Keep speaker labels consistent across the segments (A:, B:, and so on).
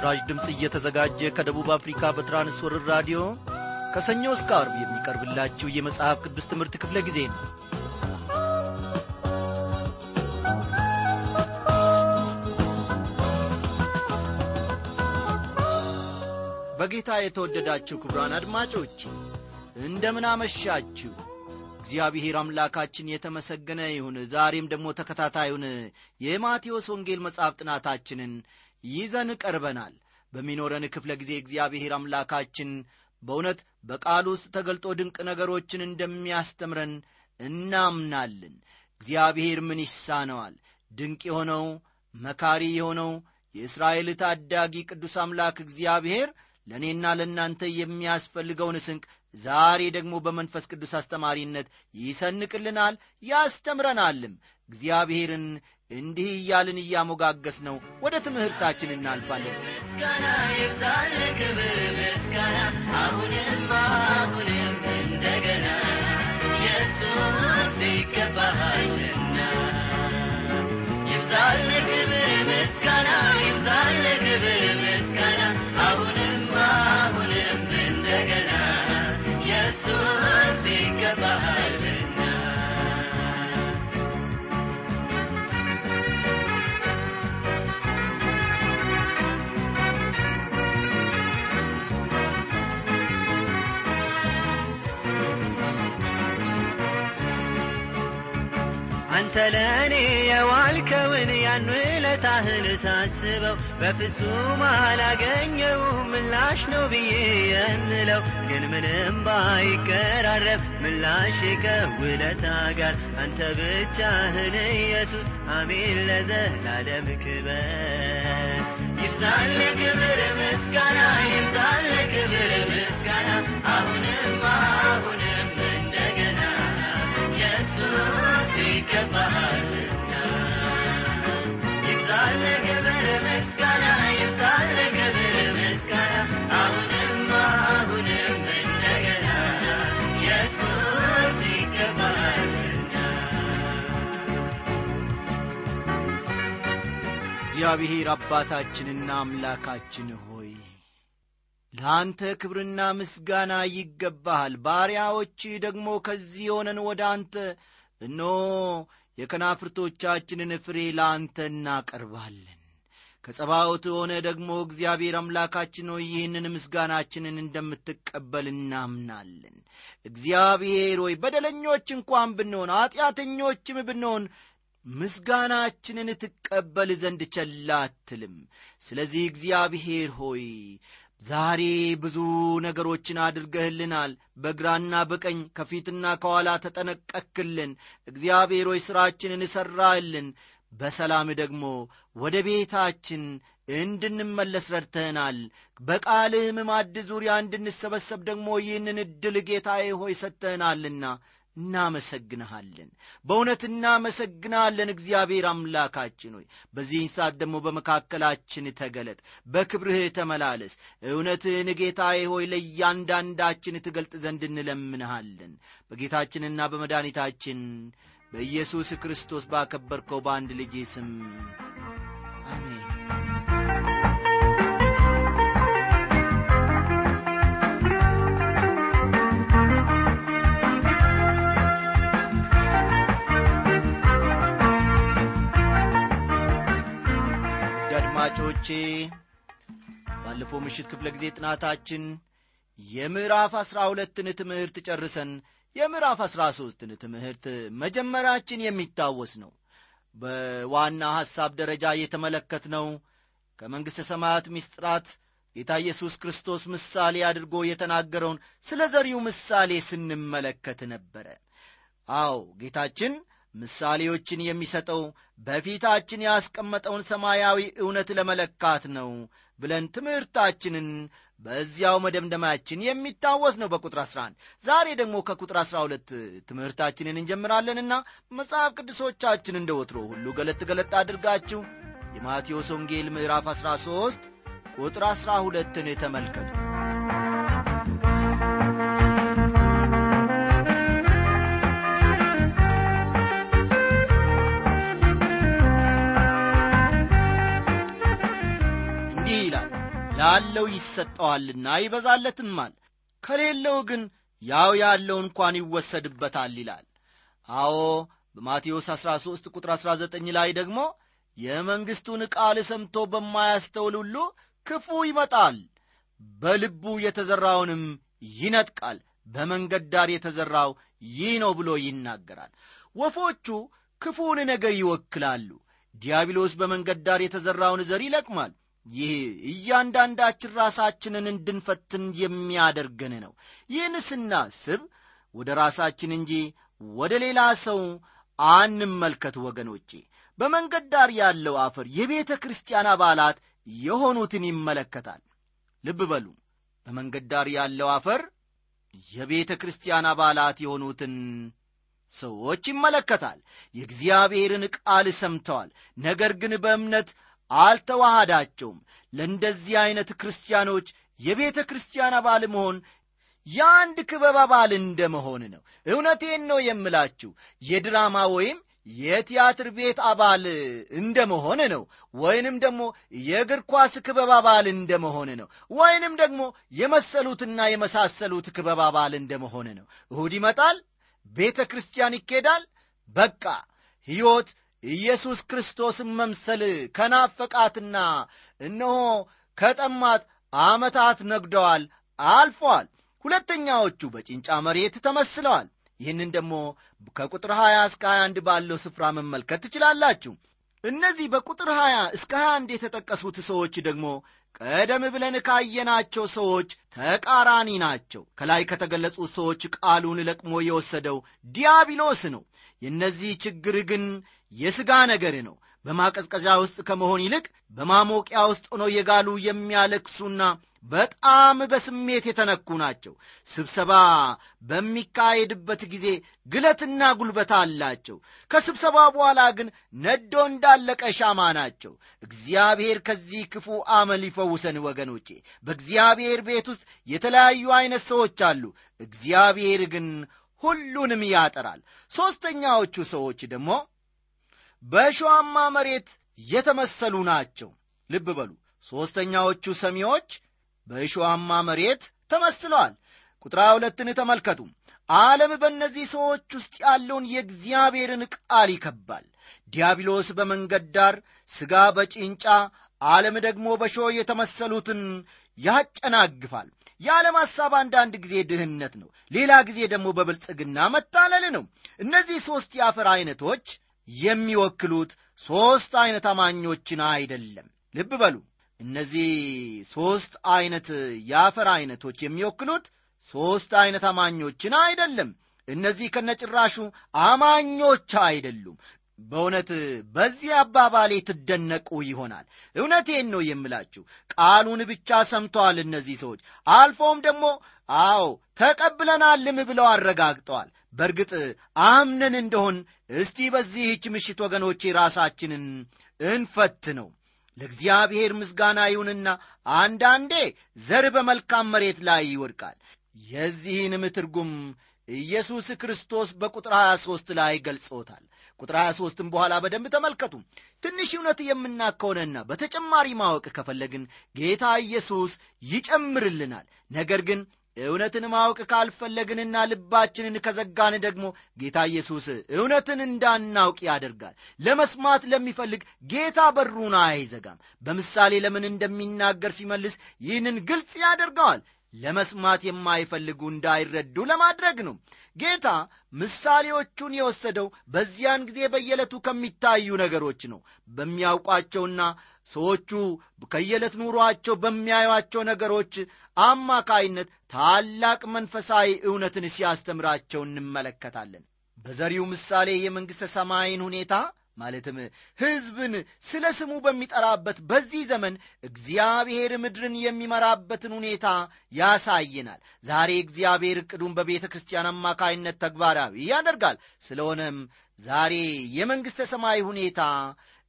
A: ይህ በምስራች ድምፅ እየተዘጋጀ ከደቡብ አፍሪካ በትራንስወርር ራዲዮ ከሰኞ እስከ አርብ የሚቀርብላችሁ የመጽሐፍ ቅዱስ ትምህርት ክፍለ ጊዜ ነው። በጌታ የተወደዳችሁ ክቡራን አድማጮች እንደምን አመሻችሁ? እግዚአብሔር አምላካችን የተመሰገነ ይሁን። ዛሬም ደግሞ ተከታታዩን የማቴዎስ ወንጌል መጽሐፍ ጥናታችንን ይዘን ቀርበናል። በሚኖረን ክፍለ ጊዜ እግዚአብሔር አምላካችን በእውነት በቃል ውስጥ ተገልጦ ድንቅ ነገሮችን እንደሚያስተምረን እናምናለን። እግዚአብሔር ምን ይሳነዋል? ድንቅ የሆነው መካሪ የሆነው የእስራኤል ታዳጊ ቅዱስ አምላክ እግዚአብሔር ለእኔና ለእናንተ የሚያስፈልገውን ስንቅ ዛሬ ደግሞ በመንፈስ ቅዱስ አስተማሪነት ይሰንቅልናል ያስተምረናልም። እግዚአብሔርን እንዲህ እያልን እያሞጋገስ ነው ወደ ትምህርታችን እናልፋለን።
B: ምስጋና ይብዛል ክብር ምስጋና አሁንም አንተ ለእኔ የዋልከውን ያን ውለታህን ሳስበው በፍጹም አላገኘው ምላሽ ነው ብዬ የምለው። ግን ምንም ባይቀራረብ ምላሽ ከውለታ ጋር አንተ ብቻህን ኢየሱስ አሜን ለዘላለም ክበር። ይብዛል ክብር ምስጋና ይብዛል ክብር
A: እግዚአብሔር አባታችንና አምላካችን ሆይ ለአንተ ክብርና ምስጋና ይገባሃል። ባሪያዎች ደግሞ ከዚህ ሆነን ወደ አንተ እኖ የከናፍርቶቻችንን ፍሬ ለአንተ እናቀርባለን። ከጸባዖት ሆነ ደግሞ እግዚአብሔር አምላካችን ሆይ ይህንን ምስጋናችንን እንደምትቀበል እናምናለን። እግዚአብሔር ሆይ በደለኞች እንኳን ብንሆን ኀጢአተኞችም ብንሆን ምስጋናችንን ትቀበል ዘንድ ቸል አትልም። ስለዚህ እግዚአብሔር ሆይ ዛሬ ብዙ ነገሮችን አድርገህልናል። በግራና በቀኝ ከፊትና ከኋላ ተጠነቀክልን። እግዚአብሔር ሆይ ሥራችንን እሠራህልን በሰላም ደግሞ ወደ ቤታችን እንድንመለስ ረድተህናል። በቃልህም ማድ ዙሪያ እንድንሰበሰብ ደግሞ ይህንን ዕድል ጌታዬ ሆይ ሰጥተህናልና እናመሰግንሃለን። በእውነት እናመሰግናለን እግዚአብሔር አምላካችን ሆይ። በዚህን ሰዓት ደግሞ በመካከላችን ተገለጥ በክብርህ ተመላለስ። እውነትህን ጌታዬ ሆይ ለእያንዳንዳችን ትገልጥ ዘንድ እንለምንሃለን። በጌታችንና በመድኃኒታችን በኢየሱስ ክርስቶስ ባከበርከው በአንድ ልጅ ስም አድማጮቼ ባለፈው ምሽት ክፍለ ጊዜ ጥናታችን የምዕራፍ አሥራ ሁለትን ትምህርት ጨርሰን የምዕራፍ አሥራ ሦስትን ትምህርት መጀመራችን የሚታወስ ነው። በዋና ሐሳብ ደረጃ የተመለከትነው ከመንግሥተ ሰማያት ምስጢራት ጌታ ኢየሱስ ክርስቶስ ምሳሌ አድርጎ የተናገረውን ስለ ዘሪው ምሳሌ ስንመለከት ነበረ። አዎ ጌታችን ምሳሌዎችን የሚሰጠው በፊታችን ያስቀመጠውን ሰማያዊ እውነት ለመለካት ነው ብለን ትምህርታችንን በዚያው መደምደማችን የሚታወስ ነው በቁጥር 11 ዛሬ ደግሞ ከቁጥር 12 ትምህርታችንን እንጀምራለንና መጽሐፍ ቅዱሶቻችን እንደ ወትሮ ሁሉ ገለጥ ገለጥ አድርጋችሁ የማቴዎስ ወንጌል ምዕራፍ 13 ቁጥር 12ን ተመልከቱ ላለው ይሰጠዋልና ይበዛለትማል። ከሌለው ግን ያው ያለው እንኳን ይወሰድበታል ይላል። አዎ በማቴዎስ 13 ቁጥር 19 ላይ ደግሞ የመንግሥቱን ቃል ሰምቶ በማያስተውል ሁሉ ክፉ ይመጣል በልቡ የተዘራውንም ይነጥቃል በመንገድ ዳር የተዘራው ይህ ነው ብሎ ይናገራል። ወፎቹ ክፉውን ነገር ይወክላሉ ዲያብሎስ በመንገድ ዳር የተዘራውን ዘር ይለቅማል ይህ እያንዳንዳችን ራሳችንን እንድንፈትን የሚያደርገን ነው። ይህን ስናስብ ወደ ራሳችን እንጂ ወደ ሌላ ሰው አንመልከት ወገኖቼ። በመንገድ ዳር ያለው አፈር የቤተ ክርስቲያን አባላት የሆኑትን ይመለከታል። ልብ በሉ በመንገድ ዳር ያለው አፈር የቤተ ክርስቲያን አባላት የሆኑትን ሰዎች ይመለከታል። የእግዚአብሔርን ቃል ሰምተዋል። ነገር ግን በእምነት አልተዋሃዳቸውም ለእንደዚህ ዐይነት ክርስቲያኖች የቤተ ክርስቲያን አባል መሆን የአንድ ክበብ አባል እንደ መሆን ነው። እውነቴን ነው የምላችሁ። የድራማ ወይም የቲያትር ቤት አባል እንደ መሆን ነው። ወይንም ደግሞ የእግር ኳስ ክበብ አባል እንደ መሆን ነው። ወይንም ደግሞ የመሰሉትና የመሳሰሉት ክበብ አባል እንደ መሆን ነው። እሁድ ይመጣል ቤተ ክርስቲያን ይኬዳል በቃ ሕይወት ኢየሱስ ክርስቶስን መምሰል ከናፈቃትና እነሆ ከጠማት ዓመታት ነግደዋል አልፈዋል ሁለተኛዎቹ በጭንጫ መሬት ተመስለዋል። ይህንን ደግሞ ከቁጥር 20 እስከ 21 ባለው ስፍራ መመልከት ትችላላችሁ። እነዚህ በቁጥር 20 እስከ 21 የተጠቀሱት ሰዎች ደግሞ ቀደም ብለን ካየናቸው ሰዎች ተቃራኒ ናቸው። ከላይ ከተገለጹት ሰዎች ቃሉን ለቅሞ የወሰደው ዲያብሎስ ነው። የእነዚህ ችግር ግን የሥጋ ነገር ነው። በማቀዝቀዣ ውስጥ ከመሆን ይልቅ በማሞቂያ ውስጥ ሆነው የጋሉ የሚያለክሱና በጣም በስሜት የተነኩ ናቸው። ስብሰባ በሚካሄድበት ጊዜ ግለትና ጉልበት አላቸው። ከስብሰባ በኋላ ግን ነዶ እንዳለቀ ሻማ ናቸው። እግዚአብሔር ከዚህ ክፉ አመል ይፈውሰን ወገኖቼ። በእግዚአብሔር ቤት ውስጥ የተለያዩ ዐይነት ሰዎች አሉ። እግዚአብሔር ግን ሁሉንም ያጠራል። ሦስተኛዎቹ ሰዎች ደግሞ በሸዋማ መሬት የተመሰሉ ናቸው። ልብ በሉ ሦስተኛዎቹ ሰሚዎች በእሾዋማ መሬት ተመስለዋል። ቁጥር ሁለትን ተመልከቱ። ዓለም በእነዚህ ሰዎች ውስጥ ያለውን የእግዚአብሔርን ቃል ይከባል። ዲያብሎስ በመንገድ ዳር ሥጋ በጭንጫ ዓለም ደግሞ በሾህ የተመሰሉትን ያጨናግፋል። የዓለም ሐሳብ አንዳንድ ጊዜ ድህነት ነው ሌላ ጊዜ ደግሞ በብልጽግና መታለል ነው። እነዚህ ሦስት የአፈር ዐይነቶች የሚወክሉት ሦስት ዐይነት አማኞችን አይደለም። ልብ በሉ። እነዚህ ሦስት ዐይነት የአፈር ዐይነቶች የሚወክሉት ሦስት ዐይነት አማኞችን አይደለም። እነዚህ ከነጭራሹ አማኞች አይደሉም። በእውነት በዚህ አባባሌ ትደነቁ ይሆናል። እውነቴን ነው የምላችሁ ቃሉን ብቻ ሰምተዋል እነዚህ ሰዎች። አልፎም ደግሞ አዎ ተቀብለናልም ብለው አረጋግጠዋል። በእርግጥ አምነን እንደሆን እስቲ በዚህች ምሽት ወገኖቼ ራሳችንን እንፈት ነው። ለእግዚአብሔር ምስጋና ይሁንና አንዳንዴ ዘር በመልካም መሬት ላይ ይወድቃል። የዚህንም ትርጉም ኢየሱስ ክርስቶስ በቁጥር 23 ላይ ገልጾታል። ቁጥር 23ም በኋላ በደንብ ተመልከቱ። ትንሽ እውነት የምናከሆነና በተጨማሪ ማወቅ ከፈለግን ጌታ ኢየሱስ ይጨምርልናል። ነገር ግን እውነትን ማወቅ ካልፈለግንና ልባችንን ከዘጋን ደግሞ ጌታ ኢየሱስ እውነትን እንዳናውቅ ያደርጋል። ለመስማት ለሚፈልግ ጌታ በሩን አይዘጋም። በምሳሌ ለምን እንደሚናገር ሲመልስ ይህንን ግልጽ ያደርገዋል ለመስማት የማይፈልጉ እንዳይረዱ ለማድረግ ነው። ጌታ ምሳሌዎቹን የወሰደው በዚያን ጊዜ በየዕለቱ ከሚታዩ ነገሮች ነው። በሚያውቋቸውና ሰዎቹ ከየዕለት ኑሯቸው በሚያዩቸው ነገሮች አማካይነት ታላቅ መንፈሳዊ እውነትን ሲያስተምራቸው እንመለከታለን። በዘሪው ምሳሌ የመንግሥተ ሰማይን ሁኔታ ማለትም ሕዝብን ስለ ስሙ በሚጠራበት በዚህ ዘመን እግዚአብሔር ምድርን የሚመራበትን ሁኔታ ያሳየናል። ዛሬ እግዚአብሔር ዕቅዱን በቤተ ክርስቲያን አማካይነት ተግባራዊ ያደርጋል። ስለሆነም ዛሬ የመንግሥተ ሰማይ ሁኔታ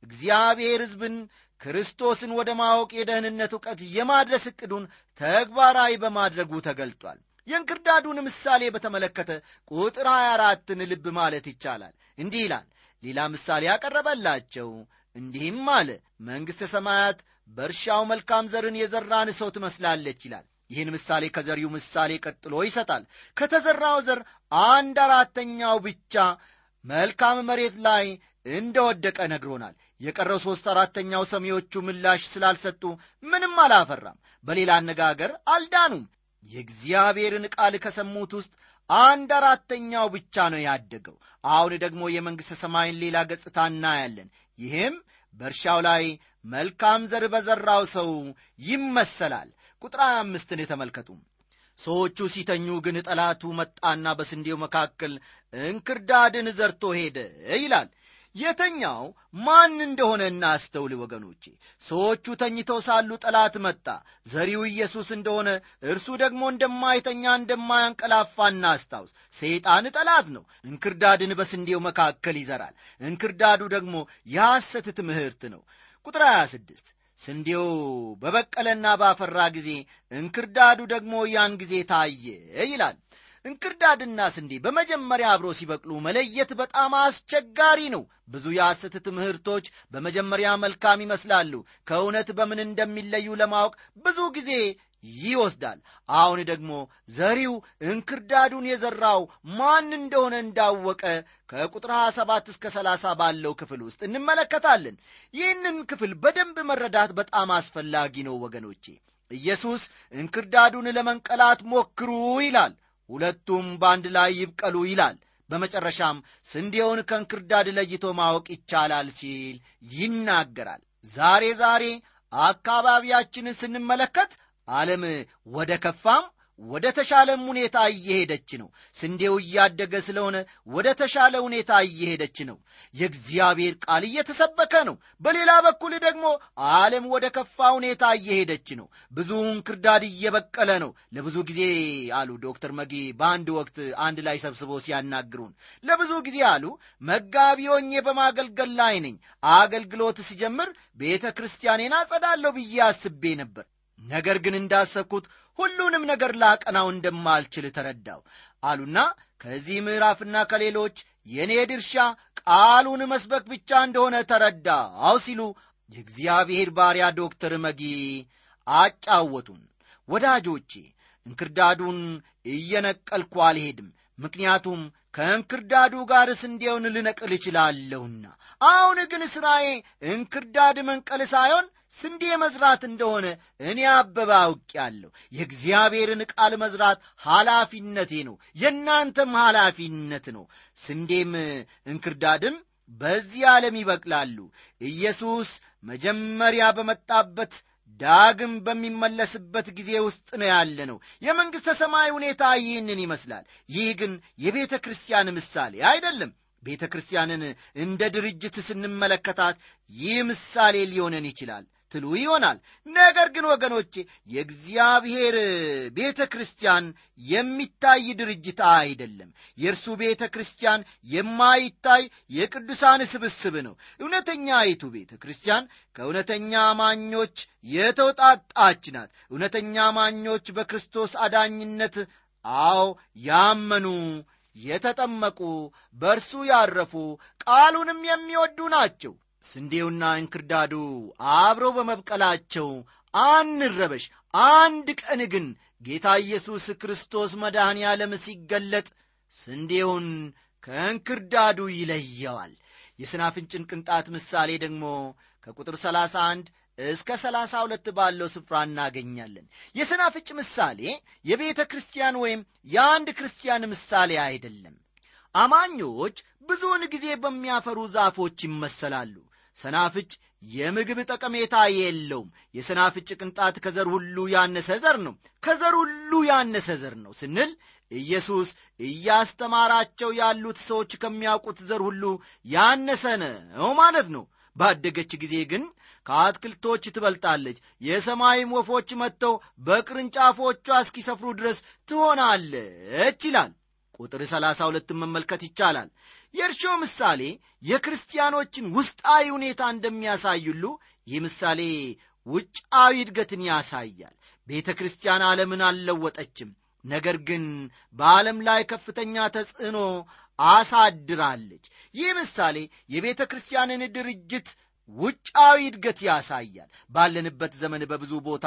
A: እግዚአብሔር ሕዝብን ክርስቶስን ወደ ማወቅ የደህንነት ዕውቀት የማድረስ ዕቅዱን ተግባራዊ በማድረጉ ተገልጧል። የእንክርዳዱን ምሳሌ በተመለከተ ቁጥር 24ን ልብ ማለት ይቻላል። እንዲህ ይላል ሌላ ምሳሌ ያቀረበላቸው እንዲህም አለ መንግሥተ ሰማያት በእርሻው መልካም ዘርን የዘራን ሰው ትመስላለች ይላል። ይህን ምሳሌ ከዘሪው ምሳሌ ቀጥሎ ይሰጣል። ከተዘራው ዘር አንድ አራተኛው ብቻ መልካም መሬት ላይ እንደወደቀ ነግሮናል። የቀረው ሦስት አራተኛው ሰሚዎቹ ምላሽ ስላልሰጡ ምንም አላፈራም። በሌላ አነጋገር አልዳኑም። የእግዚአብሔርን ቃል ከሰሙት ውስጥ አንድ አራተኛው ብቻ ነው ያደገው። አሁን ደግሞ የመንግሥተ ሰማይን ሌላ ገጽታ እናያለን። ይህም በእርሻው ላይ መልካም ዘር በዘራው ሰው ይመሰላል። ቁጥር አምስትን የተመልከቱ ሰዎቹ ሲተኙ ግን ጠላቱ መጣና በስንዴው መካከል እንክርዳድን ዘርቶ ሄደ ይላል የተኛው ማን እንደሆነ እናስተውል ወገኖቼ። ሰዎቹ ተኝተው ሳሉ ጠላት መጣ። ዘሪው ኢየሱስ እንደሆነ እርሱ ደግሞ እንደማይተኛ እንደማያንቀላፋ እናስታውስ። ሰይጣን ጠላት ነው። እንክርዳድን በስንዴው መካከል ይዘራል። እንክርዳዱ ደግሞ የሐሰት ትምህርት ነው። ቁጥር 26 ስንዴው በበቀለና ባፈራ ጊዜ እንክርዳዱ ደግሞ ያን ጊዜ ታየ ይላል እንክርዳድና ስንዴ በመጀመሪያ አብሮ ሲበቅሉ መለየት በጣም አስቸጋሪ ነው። ብዙ የሐሰት ትምህርቶች በመጀመሪያ መልካም ይመስላሉ። ከእውነት በምን እንደሚለዩ ለማወቅ ብዙ ጊዜ ይወስዳል። አሁን ደግሞ ዘሪው እንክርዳዱን የዘራው ማን እንደሆነ እንዳወቀ ከቁጥር 27 እስከ 30 ባለው ክፍል ውስጥ እንመለከታለን። ይህንን ክፍል በደንብ መረዳት በጣም አስፈላጊ ነው ወገኖቼ። ኢየሱስ እንክርዳዱን ለመንቀላት ሞክሩ ይላል ሁለቱም በአንድ ላይ ይብቀሉ ይላል። በመጨረሻም ስንዴውን ከእንክርዳድ ለይቶ ማወቅ ይቻላል ሲል ይናገራል። ዛሬ ዛሬ አካባቢያችንን ስንመለከት ዓለም ወደ ከፋም ወደ ተሻለም ሁኔታ እየሄደች ነው። ስንዴው እያደገ ስለሆነ ወደ ተሻለ ሁኔታ እየሄደች ነው። የእግዚአብሔር ቃል እየተሰበከ ነው። በሌላ በኩል ደግሞ ዓለም ወደ ከፋ ሁኔታ እየሄደች ነው። ብዙ እንክርዳድ እየበቀለ ነው። ለብዙ ጊዜ አሉ ዶክተር መጊ በአንድ ወቅት አንድ ላይ ሰብስቦ ሲያናግሩን። ለብዙ ጊዜ አሉ መጋቢ ሆኜ በማገልገል ላይ ነኝ። አገልግሎት ሲጀምር ቤተ ክርስቲያኔን አጸዳለሁ ብዬ አስቤ ነበር ነገር ግን እንዳሰብኩት ሁሉንም ነገር ላቀናው እንደማልችል ተረዳው አሉና ከዚህ ምዕራፍና ከሌሎች የእኔ ድርሻ ቃሉን መስበክ ብቻ እንደሆነ ተረዳው ሲሉ የእግዚአብሔር ባሪያ ዶክተር መጊ አጫወቱን። ወዳጆቼ እንክርዳዱን እየነቀልኩ አልሄድም ምክንያቱም ከእንክርዳዱ ጋር ስንዴውን ልነቅል እችላለሁና። አሁን ግን ሥራዬ እንክርዳድ መንቀል ሳይሆን ስንዴ መዝራት እንደሆነ እኔ አበባ አውቄአለሁ የእግዚአብሔርን ቃል መዝራት ኃላፊነቴ ነው። የእናንተም ኃላፊነት ነው። ስንዴም እንክርዳድም በዚህ ዓለም ይበቅላሉ። ኢየሱስ መጀመሪያ በመጣበት ዳግም በሚመለስበት ጊዜ ውስጥ ነው ያለ ነው የመንግሥተ ሰማይ ሁኔታ ይህንን ይመስላል። ይህ ግን የቤተ ክርስቲያን ምሳሌ አይደለም። ቤተ ክርስቲያንን እንደ ድርጅት ስንመለከታት ይህ ምሳሌ ሊሆነን ይችላል ትሉ ይሆናል። ነገር ግን ወገኖቼ የእግዚአብሔር ቤተ ክርስቲያን የሚታይ ድርጅት አይደለም። የእርሱ ቤተ ክርስቲያን የማይታይ የቅዱሳን ስብስብ ነው። እውነተኛይቱ ቤተ ክርስቲያን ከእውነተኛ አማኞች የተውጣጣች ናት። እውነተኛ አማኞች በክርስቶስ አዳኝነት አዎ ያመኑ የተጠመቁ በእርሱ ያረፉ ቃሉንም የሚወዱ ናቸው ስንዴውና እንክርዳዱ አብረው በመብቀላቸው አንረበሽ። አንድ ቀን ግን ጌታ ኢየሱስ ክርስቶስ መድኃኔ ዓለም ሲገለጥ ስንዴውን ከእንክርዳዱ ይለየዋል። የስናፍንጭን ቅንጣት ምሳሌ ደግሞ ከቁጥር 31 እስከ 32 ባለው ስፍራ እናገኛለን። የሰናፍጭ ምሳሌ የቤተ ክርስቲያን ወይም የአንድ ክርስቲያን ምሳሌ አይደለም። አማኞች ብዙውን ጊዜ በሚያፈሩ ዛፎች ይመሰላሉ ሰናፍጭ የምግብ ጠቀሜታ የለውም። የሰናፍጭ ቅንጣት ከዘር ሁሉ ያነሰ ዘር ነው። ከዘር ሁሉ ያነሰ ዘር ነው ስንል ኢየሱስ እያስተማራቸው ያሉት ሰዎች ከሚያውቁት ዘር ሁሉ ያነሰ ነው ማለት ነው። ባደገች ጊዜ ግን ከአትክልቶች ትበልጣለች። የሰማይም ወፎች መጥተው በቅርንጫፎቿ እስኪሰፍሩ ድረስ ትሆናለች ይላል። ቁጥር ሰላሳ ሁለትን መመልከት ይቻላል የእርሾ ምሳሌ የክርስቲያኖችን ውስጣዊ ሁኔታ እንደሚያሳዩሉ ይህ ምሳሌ ውጫዊ እድገትን ያሳያል። ቤተ ክርስቲያን ዓለምን አልለወጠችም ነገር ግን በዓለም ላይ ከፍተኛ ተጽዕኖ አሳድራለች። ይህ ምሳሌ የቤተ ክርስቲያንን ድርጅት ውጫዊ እድገት ያሳያል። ባለንበት ዘመን በብዙ ቦታ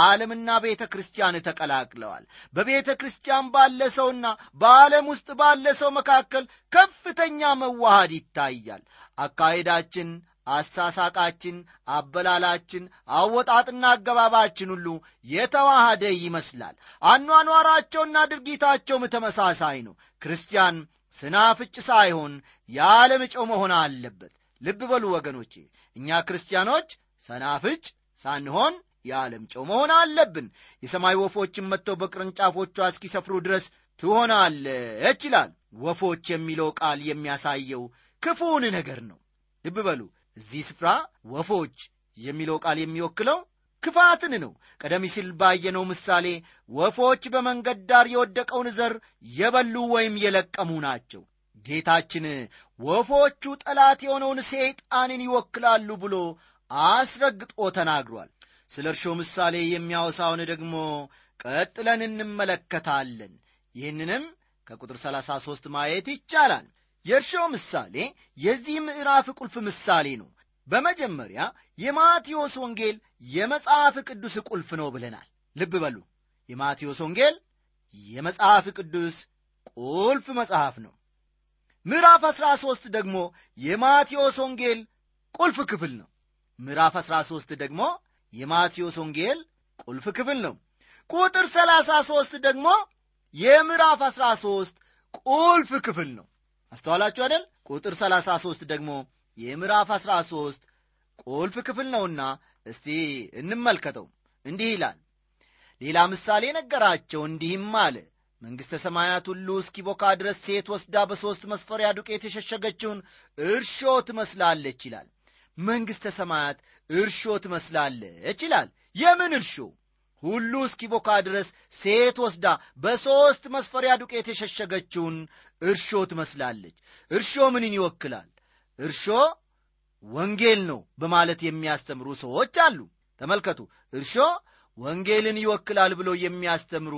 A: ዓለምና ቤተ ክርስቲያን ተቀላቅለዋል። በቤተ ክርስቲያን ባለ ሰውና በዓለም ውስጥ ባለ ሰው መካከል ከፍተኛ መዋሃድ ይታያል። አካሄዳችን፣ አሳሳቃችን፣ አበላላችን፣ አወጣጥና አገባባችን ሁሉ የተዋሃደ ይመስላል። አኗኗራቸውና ድርጊታቸውም ተመሳሳይ ነው። ክርስቲያን ስናፍጭ ሳይሆን የዓለም ጨው መሆን አለበት። ልብ በሉ ወገኖቼ፣ እኛ ክርስቲያኖች ሰናፍጭ ሳንሆን የዓለም ጨው መሆን አለብን። የሰማይ ወፎችን መጥተው በቅርንጫፎቿ እስኪሰፍሩ ድረስ ትሆናለች ይላል። ወፎች የሚለው ቃል የሚያሳየው ክፉውን ነገር ነው። ልብ በሉ እዚህ ስፍራ ወፎች የሚለው ቃል የሚወክለው ክፋትን ነው። ቀደም ሲል ባየነው ምሳሌ ወፎች በመንገድ ዳር የወደቀውን ዘር የበሉ ወይም የለቀሙ ናቸው። ጌታችን ወፎቹ ጠላት የሆነውን ሰይጣንን ይወክላሉ ብሎ አስረግጦ ተናግሯል። ስለ እርሾ ምሳሌ የሚያወሳውን ደግሞ ቀጥለን እንመለከታለን። ይህንንም ከቁጥር 33 ማየት ይቻላል። የእርሾ ምሳሌ የዚህ ምዕራፍ ቁልፍ ምሳሌ ነው። በመጀመሪያ የማቴዎስ ወንጌል የመጽሐፍ ቅዱስ ቁልፍ ነው ብለናል። ልብ በሉ የማቴዎስ ወንጌል የመጽሐፍ ቅዱስ ቁልፍ መጽሐፍ ነው። ምዕራፍ 13 ደግሞ የማቴዎስ ወንጌል ቁልፍ ክፍል ነው። ምዕራፍ 13 ደግሞ የማቴዎስ ወንጌል ቁልፍ ክፍል ነው። ቁጥር 33 ደግሞ የምዕራፍ 13 ቁልፍ ክፍል ነው። አስተዋላችሁ አይደል? ቁጥር 33 ደግሞ የምዕራፍ 13 ቁልፍ ክፍል ነውና እስቲ እንመልከተው። እንዲህ ይላል። ሌላ ምሳሌ ነገራቸው፣ እንዲህም አለ መንግሥተ ሰማያት ሁሉ እስኪቦካ ድረስ ሴት ወስዳ በሦስት መስፈሪያ ዱቄት የሸሸገችውን እርሾ ትመስላለች ይላል። መንግሥተ ሰማያት እርሾ ትመስላለች ይላል። የምን እርሾ? ሁሉ እስኪቦካ ድረስ ሴት ወስዳ በሦስት መስፈሪያ ዱቄት የሸሸገችውን እርሾ ትመስላለች። እርሾ ምንን ይወክላል? እርሾ ወንጌል ነው በማለት የሚያስተምሩ ሰዎች አሉ። ተመልከቱ፣ እርሾ ወንጌልን ይወክላል ብሎ የሚያስተምሩ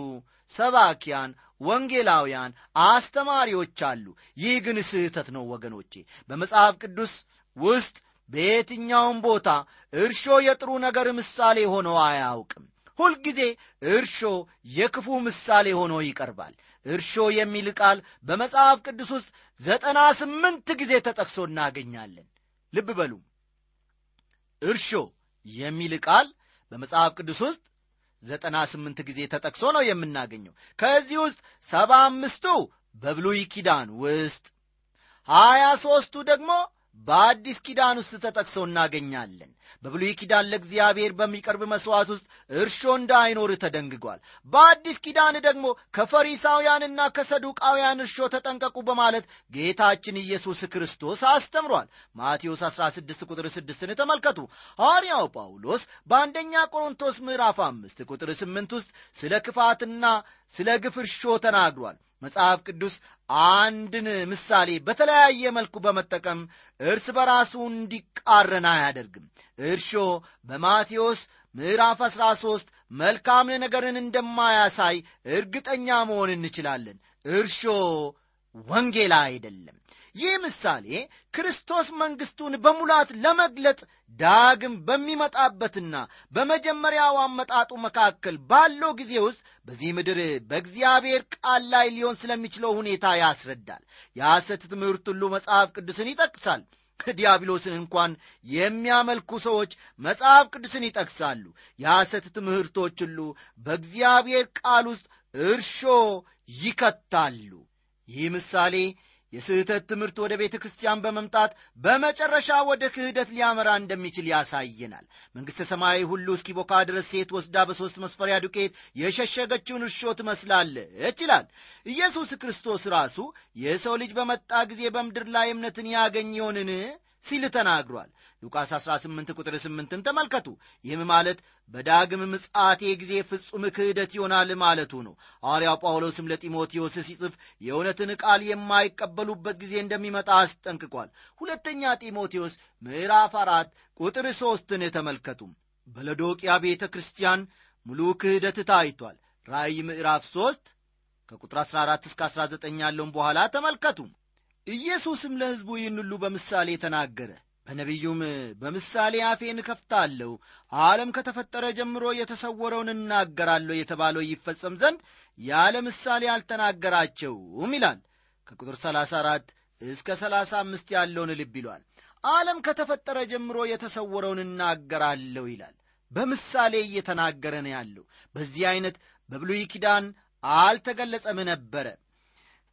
A: ሰባኪያን፣ ወንጌላውያን፣ አስተማሪዎች አሉ። ይህ ግን ስህተት ነው ወገኖቼ። በመጽሐፍ ቅዱስ ውስጥ በየትኛውም ቦታ እርሾ የጥሩ ነገር ምሳሌ ሆኖ አያውቅም። ሁልጊዜ እርሾ የክፉ ምሳሌ ሆኖ ይቀርባል። እርሾ የሚል ቃል በመጽሐፍ ቅዱስ ውስጥ ዘጠና ስምንት ጊዜ ተጠቅሶ እናገኛለን። ልብ በሉ እርሾ የሚል ቃል በመጽሐፍ ቅዱስ ውስጥ ዘጠና ስምንት ጊዜ ተጠቅሶ ነው የምናገኘው። ከዚህ ውስጥ ሰባ አምስቱ በብሉይ ኪዳን ውስጥ ሀያ ሦስቱ ደግሞ በአዲስ ኪዳን ውስጥ ተጠቅሰው እናገኛለን። በብሉይ ኪዳን ለእግዚአብሔር በሚቀርብ መሥዋዕት ውስጥ እርሾ እንዳይኖር ተደንግጓል። በአዲስ ኪዳን ደግሞ ከፈሪሳውያንና ከሰዱቃውያን እርሾ ተጠንቀቁ በማለት ጌታችን ኢየሱስ ክርስቶስ አስተምሯል። ማቴዎስ 16 ቁጥር 6ን ተመልከቱ። ሐዋርያው ጳውሎስ በአንደኛ ቆሮንቶስ ምዕራፍ 5 ቁጥር 8 ውስጥ ስለ ክፋትና ስለ ግፍ እርሾ ተናግሯል። መጽሐፍ ቅዱስ አንድን ምሳሌ በተለያየ መልኩ በመጠቀም እርስ በራሱ እንዲቃረን አያደርግም። እርሾ በማቴዎስ ምዕራፍ 13 መልካም ነገርን እንደማያሳይ እርግጠኛ መሆን እንችላለን። እርሾ ወንጌል አይደለም። ይህ ምሳሌ ክርስቶስ መንግሥቱን በሙላት ለመግለጥ ዳግም በሚመጣበትና በመጀመሪያው አመጣጡ መካከል ባለው ጊዜ ውስጥ በዚህ ምድር በእግዚአብሔር ቃል ላይ ሊሆን ስለሚችለው ሁኔታ ያስረዳል። የሐሰት ትምህርት ሁሉ መጽሐፍ ቅዱስን ይጠቅሳል። ዲያብሎስን እንኳን የሚያመልኩ ሰዎች መጽሐፍ ቅዱስን ይጠቅሳሉ። የሐሰት ትምህርቶች ሁሉ በእግዚአብሔር ቃል ውስጥ እርሾ ይከታሉ። ይህ ምሳሌ የስህተት ትምህርት ወደ ቤተ ክርስቲያን በመምጣት በመጨረሻ ወደ ክህደት ሊያመራ እንደሚችል ያሳየናል። መንግሥተ ሰማያዊ ሁሉ እስኪቦካ ድረስ ሴት ወስዳ በሦስት መስፈሪያ ዱቄት የሸሸገችውን እርሾ ትመስላለች ይላል። ኢየሱስ ክርስቶስ ራሱ የሰው ልጅ በመጣ ጊዜ በምድር ላይ እምነትን ያገኝ ይሆንን ሲል ተናግሯል። ሉቃስ 18 ቁጥር 8ን ተመልከቱ። ይህም ማለት በዳግም ምጽአቴ ጊዜ ፍጹም ክህደት ይሆናል ማለቱ ነው። ሐዋርያው ጳውሎስም ለጢሞቴዎስ ሲጽፍ የእውነትን ቃል የማይቀበሉበት ጊዜ እንደሚመጣ አስጠንቅቋል። ሁለተኛ ጢሞቴዎስ ምዕራፍ አራት ቁጥር ሦስትን ተመልከቱ። በሎዶቅያ ቤተ ክርስቲያን ሙሉ ክህደት ታይቷል። ራእይ ምዕራፍ 3 ከቁጥር 14 እስከ 19 ያለውን በኋላ ተመልከቱ። ኢየሱስም ለሕዝቡ ይህን ሁሉ በምሳሌ ተናገረ። በነቢዩም በምሳሌ አፌን እከፍታለሁ ዓለም ከተፈጠረ ጀምሮ የተሰወረውን እናገራለሁ የተባለው ይፈጸም ዘንድ ያለ ምሳሌ አልተናገራቸውም ይላል። ከቁጥር 34 እስከ 35 ያለውን ልብ ይሏል። ዓለም ከተፈጠረ ጀምሮ የተሰወረውን እናገራለሁ ይላል። በምሳሌ እየተናገረ ነው ያለው። በዚህ ዐይነት በብሉይ ኪዳን አልተገለጸም ነበረ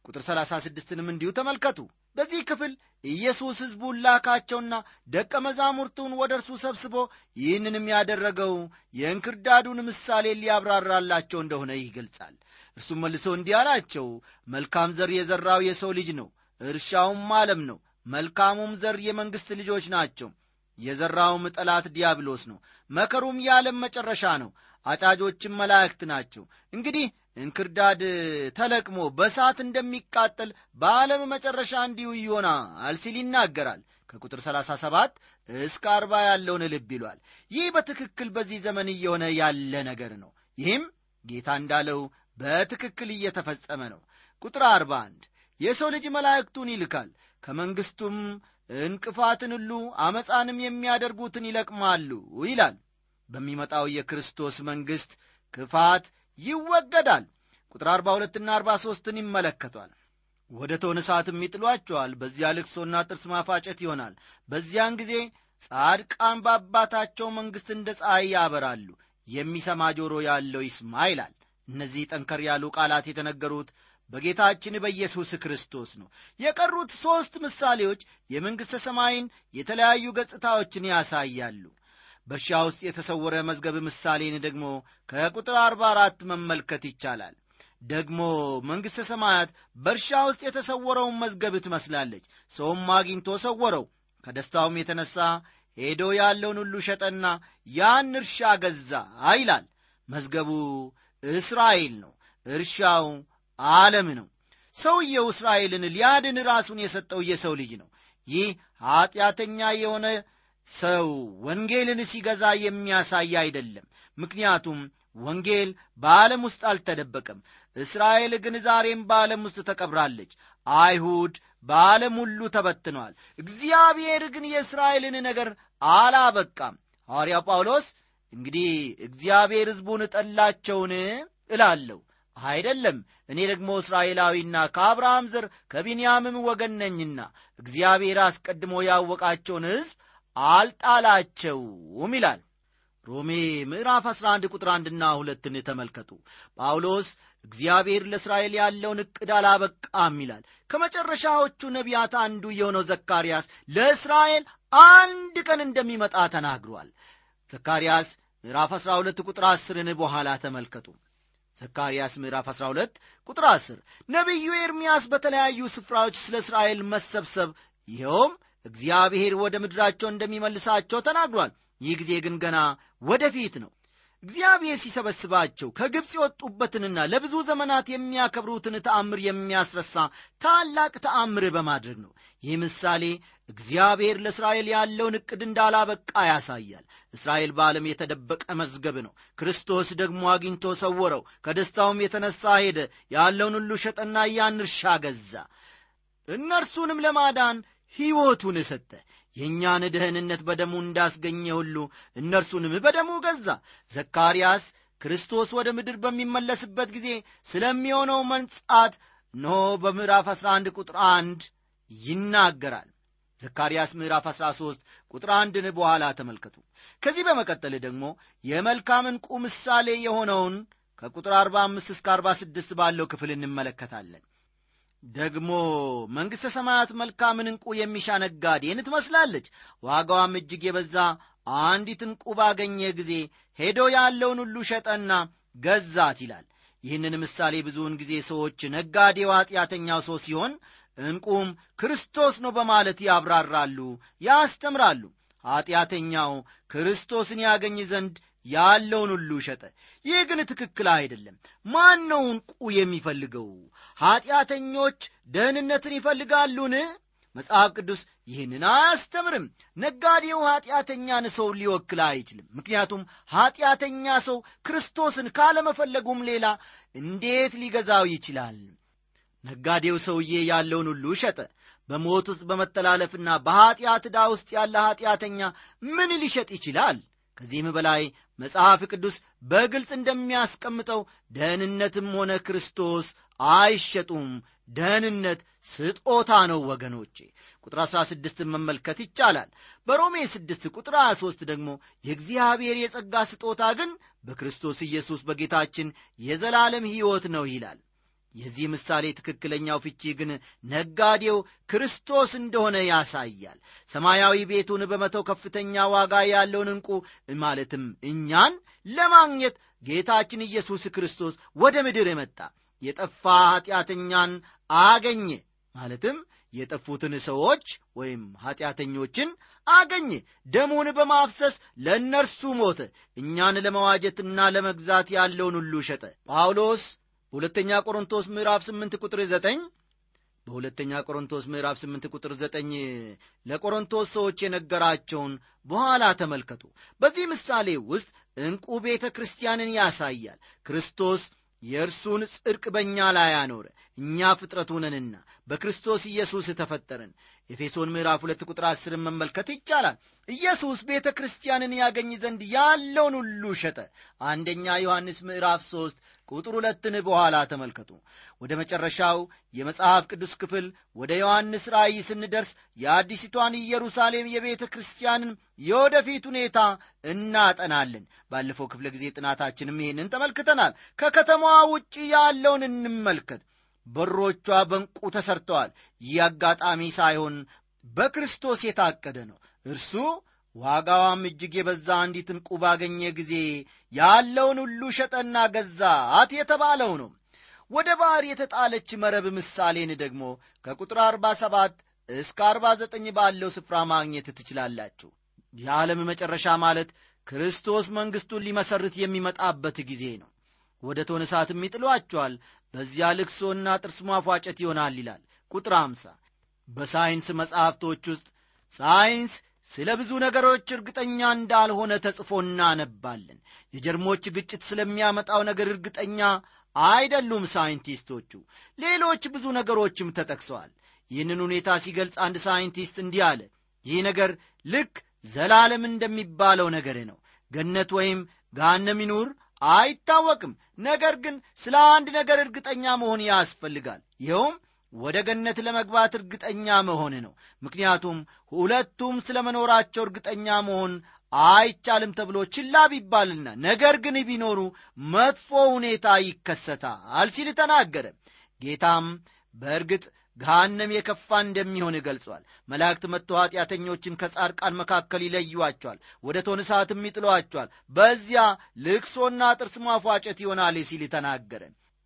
A: ቁጥር 36ንም እንዲሁ ተመልከቱ። በዚህ ክፍል ኢየሱስ ሕዝቡን ላካቸውና ደቀ መዛሙርቱን ወደ እርሱ ሰብስቦ ይህንንም ያደረገው የእንክርዳዱን ምሳሌ ሊያብራራላቸው እንደሆነ ይገልጻል። እርሱም መልሶ እንዲህ አላቸው መልካም ዘር የዘራው የሰው ልጅ ነው እርሻውም ዓለም ነው መልካሙም ዘር የመንግሥት ልጆች ናቸው። የዘራውም ጠላት ዲያብሎስ ነው መከሩም የዓለም መጨረሻ ነው አጫጆችም መላእክት ናቸው። እንግዲህ እንክርዳድ ተለቅሞ በሳት እንደሚቃጠል በዓለም መጨረሻ እንዲሁ ይሆናል ሲል ይናገራል። ከቁጥር 37 እስከ 40 ያለውን ልብ ይሏል። ይህ በትክክል በዚህ ዘመን እየሆነ ያለ ነገር ነው። ይህም ጌታ እንዳለው በትክክል እየተፈጸመ ነው። ቁጥር 41 የሰው ልጅ መላእክቱን ይልካል። ከመንግሥቱም እንቅፋትን ሁሉ አመፃንም የሚያደርጉትን ይለቅማሉ ይላል። በሚመጣው የክርስቶስ መንግሥት ክፋት ይወገዳል። ቁጥር 42ና 43ን ይመለከቷል። ወደ ቶን እሳትም ይጥሏቸዋል። በዚያ ልቅሶና ጥርስ ማፋጨት ይሆናል። በዚያን ጊዜ ጻድቃን በአባታቸው መንግሥት እንደ ፀሐይ ያበራሉ። የሚሰማ ጆሮ ያለው ይስማ ይላል። እነዚህ ጠንከር ያሉ ቃላት የተነገሩት በጌታችን በኢየሱስ ክርስቶስ ነው። የቀሩት ሦስት ምሳሌዎች የመንግሥተ ሰማይን የተለያዩ ገጽታዎችን ያሳያሉ በእርሻ ውስጥ የተሰወረ መዝገብ ምሳሌን ደግሞ ከቁጥር 44 መመልከት ይቻላል። ደግሞ መንግሥተ ሰማያት በእርሻ ውስጥ የተሰወረውን መዝገብ ትመስላለች። ሰውም አግኝቶ ሰወረው። ከደስታውም የተነሣ ሄዶ ያለውን ሁሉ ሸጠና ያን እርሻ ገዛ ይላል። መዝገቡ እስራኤል ነው። እርሻው ዓለም ነው። ሰውየው እስራኤልን ሊያድን ራሱን የሰጠው የሰው ልጅ ነው። ይህ ኀጢአተኛ የሆነ ሰው ወንጌልን ሲገዛ የሚያሳይ አይደለም። ምክንያቱም ወንጌል በዓለም ውስጥ አልተደበቀም። እስራኤል ግን ዛሬም በዓለም ውስጥ ተቀብራለች። አይሁድ በዓለም ሁሉ ተበትነዋል። እግዚአብሔር ግን የእስራኤልን ነገር አላበቃም። ሐዋርያው ጳውሎስ እንግዲህ እግዚአብሔር ሕዝቡን ጠላቸውን እላለሁ። አይደለም እኔ ደግሞ እስራኤላዊና ከአብርሃም ዘር ከቢንያምም ወገን ነኝና እግዚአብሔር አስቀድሞ ያወቃቸውን ሕዝብ አልጣላቸውም ይላል። ሮሜ ምዕራፍ 11 ቁጥር አንድና ሁለትን ተመልከቱ። ጳውሎስ እግዚአብሔር ለእስራኤል ያለውን ዕቅድ አላበቃም ይላል። ከመጨረሻዎቹ ነቢያት አንዱ የሆነው ዘካርያስ ለእስራኤል አንድ ቀን እንደሚመጣ ተናግሯል። ዘካርያስ ምዕራፍ 12 ቁጥር 10ን በኋላ ተመልከቱ። ዘካርያስ ምዕራፍ 12 ቁጥር 10 ነቢዩ ኤርምያስ በተለያዩ ስፍራዎች ስለ እስራኤል መሰብሰብ ይኸውም እግዚአብሔር ወደ ምድራቸው እንደሚመልሳቸው ተናግሯል። ይህ ጊዜ ግን ገና ወደፊት ነው። እግዚአብሔር ሲሰበስባቸው ከግብፅ የወጡበትንና ለብዙ ዘመናት የሚያከብሩትን ተአምር የሚያስረሳ ታላቅ ተአምር በማድረግ ነው። ይህ ምሳሌ እግዚአብሔር ለእስራኤል ያለውን ዕቅድ እንዳላበቃ ያሳያል። እስራኤል በዓለም የተደበቀ መዝገብ ነው። ክርስቶስ ደግሞ አግኝቶ ሰወረው ከደስታውም የተነሳ ሄደ ያለውን ሁሉ ሸጠና ያን እርሻ ገዛ። እነርሱንም ለማዳን ሕይወቱን ሰጠ። የእኛን ደህንነት በደሙ እንዳስገኘ ሁሉ እነርሱንም በደሙ ገዛ። ዘካርያስ ክርስቶስ ወደ ምድር በሚመለስበት ጊዜ ስለሚሆነው መንጻት ኖ በምዕራፍ 11 ቁጥር 1 ይናገራል። ዘካርያስ ምዕራፍ 13 ቁጥር አንድን በኋላ ተመልከቱ። ከዚህ በመቀጠል ደግሞ የመልካም ዕንቁ ምሳሌ የሆነውን ከቁጥር 45 እስከ 46 ባለው ክፍል እንመለከታለን ደግሞ መንግሥተ ሰማያት መልካምን ዕንቁ የሚሻ ነጋዴን ትመስላለች። ዋጋዋም እጅግ የበዛ አንዲት ዕንቁ ባገኘ ጊዜ ሄዶ ያለውን ሁሉ ሸጠና ገዛት ይላል። ይህንን ምሳሌ ብዙውን ጊዜ ሰዎች ነጋዴው ኃጢአተኛው ሰው ሲሆን ዕንቁም ክርስቶስ ነው በማለት ያብራራሉ ያስተምራሉ። ኀጢአተኛው ክርስቶስን ያገኝ ዘንድ ያለውን ሁሉ ሸጠ። ይህ ግን ትክክል አይደለም። ማን ነው ዕንቁ የሚፈልገው? ኀጢአተኞች ደህንነትን ይፈልጋሉን? መጽሐፍ ቅዱስ ይህንን አያስተምርም። ነጋዴው ኀጢአተኛን ሰው ሊወክል አይችልም። ምክንያቱም ኀጢአተኛ ሰው ክርስቶስን ካለመፈለጉም ሌላ እንዴት ሊገዛው ይችላል? ነጋዴው ሰውዬ ያለውን ሁሉ ሸጠ። በሞት ውስጥ በመተላለፍና በኀጢአት ዕዳ ውስጥ ያለ ኀጢአተኛ ምን ሊሸጥ ይችላል? ከዚህም በላይ መጽሐፍ ቅዱስ በግልጽ እንደሚያስቀምጠው ደህንነትም ሆነ ክርስቶስ አይሸጡም። ደህንነት ስጦታ ነው ወገኖቼ። ቁጥር 16 መመልከት ይቻላል። በሮሜ 6 ቁጥር 23 ደግሞ የእግዚአብሔር የጸጋ ስጦታ ግን በክርስቶስ ኢየሱስ በጌታችን የዘላለም ሕይወት ነው ይላል። የዚህ ምሳሌ ትክክለኛው ፍቺ ግን ነጋዴው ክርስቶስ እንደሆነ ያሳያል። ሰማያዊ ቤቱን በመተው ከፍተኛ ዋጋ ያለውን ዕንቁ ማለትም እኛን ለማግኘት ጌታችን ኢየሱስ ክርስቶስ ወደ ምድር መጣ። የጠፋ ኀጢአተኛን አገኘ ማለትም የጠፉትን ሰዎች ወይም ኀጢአተኞችን አገኘ። ደሙን በማፍሰስ ለእነርሱ ሞተ። እኛን ለመዋጀትና ለመግዛት ያለውን ሁሉ ሸጠ። ጳውሎስ በሁለተኛ ቆሮንቶስ ምዕራፍ 8 ቁጥር 9 በሁለተኛ ቆሮንቶስ ምዕራፍ 8 ቁጥር 9 ለቆሮንቶስ ሰዎች የነገራቸውን በኋላ ተመልከቱ። በዚህ ምሳሌ ውስጥ ዕንቁ ቤተ ክርስቲያንን ያሳያል። ክርስቶስ የእርሱን ጽድቅ በእኛ ላይ አኖረ። እኛ ፍጥረቱ ነንና በክርስቶስ ኢየሱስ ተፈጠርን። ኤፌሶን ምዕራፍ ሁለት ቁጥር አስርን መመልከት ይቻላል። ኢየሱስ ቤተ ክርስቲያንን ያገኝ ዘንድ ያለውን ሁሉ ሸጠ። አንደኛ ዮሐንስ ምዕራፍ ሦስት ቁጥር ሁለትን በኋላ ተመልከቱ። ወደ መጨረሻው የመጽሐፍ ቅዱስ ክፍል ወደ ዮሐንስ ራእይ ስንደርስ የአዲሲቷን ኢየሩሳሌም የቤተ ክርስቲያንን የወደፊት ሁኔታ እናጠናለን። ባለፈው ክፍለ ጊዜ ጥናታችንም ይህንን ተመልክተናል። ከከተማዋ ውጭ ያለውን እንመልከት። በሮቿ በንቁ ተሰርተዋል። ይህ አጋጣሚ ሳይሆን በክርስቶስ የታቀደ ነው። እርሱ ዋጋዋም እጅግ የበዛ አንዲት ዕንቁ ባገኘ ጊዜ ያለውን ሁሉ ሸጠና ገዛት የተባለው ነው። ወደ ባሕር የተጣለች መረብ ምሳሌን ደግሞ ከቁጥር 47 እስከ 49 ባለው ስፍራ ማግኘት ትችላላችሁ። የዓለም መጨረሻ ማለት ክርስቶስ መንግሥቱን ሊመሰርት የሚመጣበት ጊዜ ነው። ወደ እቶነ እሳትም ይጥሏቸዋል። በዚያ ልቅሶና ጥርስ ማፏጨት ይሆናል ይላል። ቁጥር 50 በሳይንስ መጻሕፍቶች ውስጥ ሳይንስ ስለ ብዙ ነገሮች እርግጠኛ እንዳልሆነ ተጽፎ እናነባለን። የጀርሞች ግጭት ስለሚያመጣው ነገር እርግጠኛ አይደሉም ሳይንቲስቶቹ። ሌሎች ብዙ ነገሮችም ተጠቅሰዋል። ይህንን ሁኔታ ሲገልጽ አንድ ሳይንቲስት እንዲህ አለ። ይህ ነገር ልክ ዘላለም እንደሚባለው ነገር ነው። ገነት ወይም ገሃነም ይኑር አይታወቅም። ነገር ግን ስለ አንድ ነገር እርግጠኛ መሆን ያስፈልጋል። ይኸውም ወደ ገነት ለመግባት እርግጠኛ መሆን ነው። ምክንያቱም ሁለቱም ስለ መኖራቸው እርግጠኛ መሆን አይቻልም ተብሎ ችላ ቢባልና ነገር ግን ቢኖሩ መጥፎ ሁኔታ ይከሰታል ሲል ተናገረ። ጌታም በእርግጥ ገሃነም የከፋ እንደሚሆን ገልጿል። መላእክት መጥቶ ኃጢአተኞችን ከጻድቃን መካከል ይለዩዋቸዋል፣ ወደ እቶነ እሳትም ይጥሏቸዋል። በዚያ ልቅሶና ጥርስ ማፏጨት ይሆናል ሲል ተናገረ።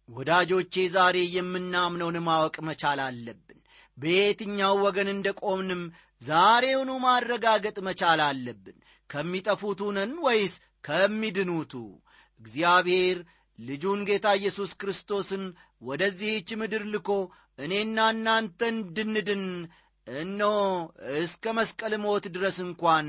A: ወዳጆቼ ዛሬ የምናምነውን ማወቅ መቻል አለብን። በየትኛው ወገን እንደ ቆምንም ዛሬውኑ ማረጋገጥ መቻል አለብን። ከሚጠፉቱ ነን ወይስ ከሚድኑቱ? እግዚአብሔር ልጁን ጌታ ኢየሱስ ክርስቶስን ወደዚህች ምድር ልኮ እኔና እናንተ እንድንድን እነሆ እስከ መስቀል ሞት ድረስ እንኳን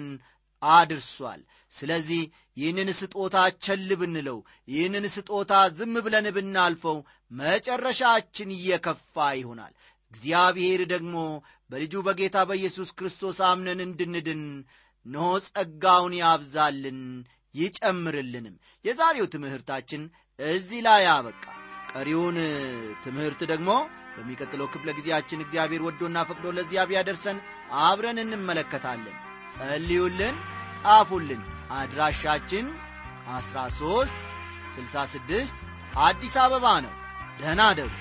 A: አድርሷል። ስለዚህ ይህንን ስጦታ ቸል ብንለው፣ ይህንን ስጦታ ዝም ብለን ብናልፈው መጨረሻችን እየከፋ ይሆናል። እግዚአብሔር ደግሞ በልጁ በጌታ በኢየሱስ ክርስቶስ አምነን እንድንድን እነሆ ጸጋውን ያብዛልን ይጨምርልንም። የዛሬው ትምህርታችን እዚህ ላይ አበቃ። ቀሪውን ትምህርት ደግሞ በሚቀጥለው ክፍለ ጊዜያችን እግዚአብሔር ወዶና ፈቅዶ ለዚያ ቢያደርሰን አብረን እንመለከታለን። ጸልዩልን፣ ጻፉልን። አድራሻችን 13 66 አዲስ አበባ ነው። ደህና አደሩ።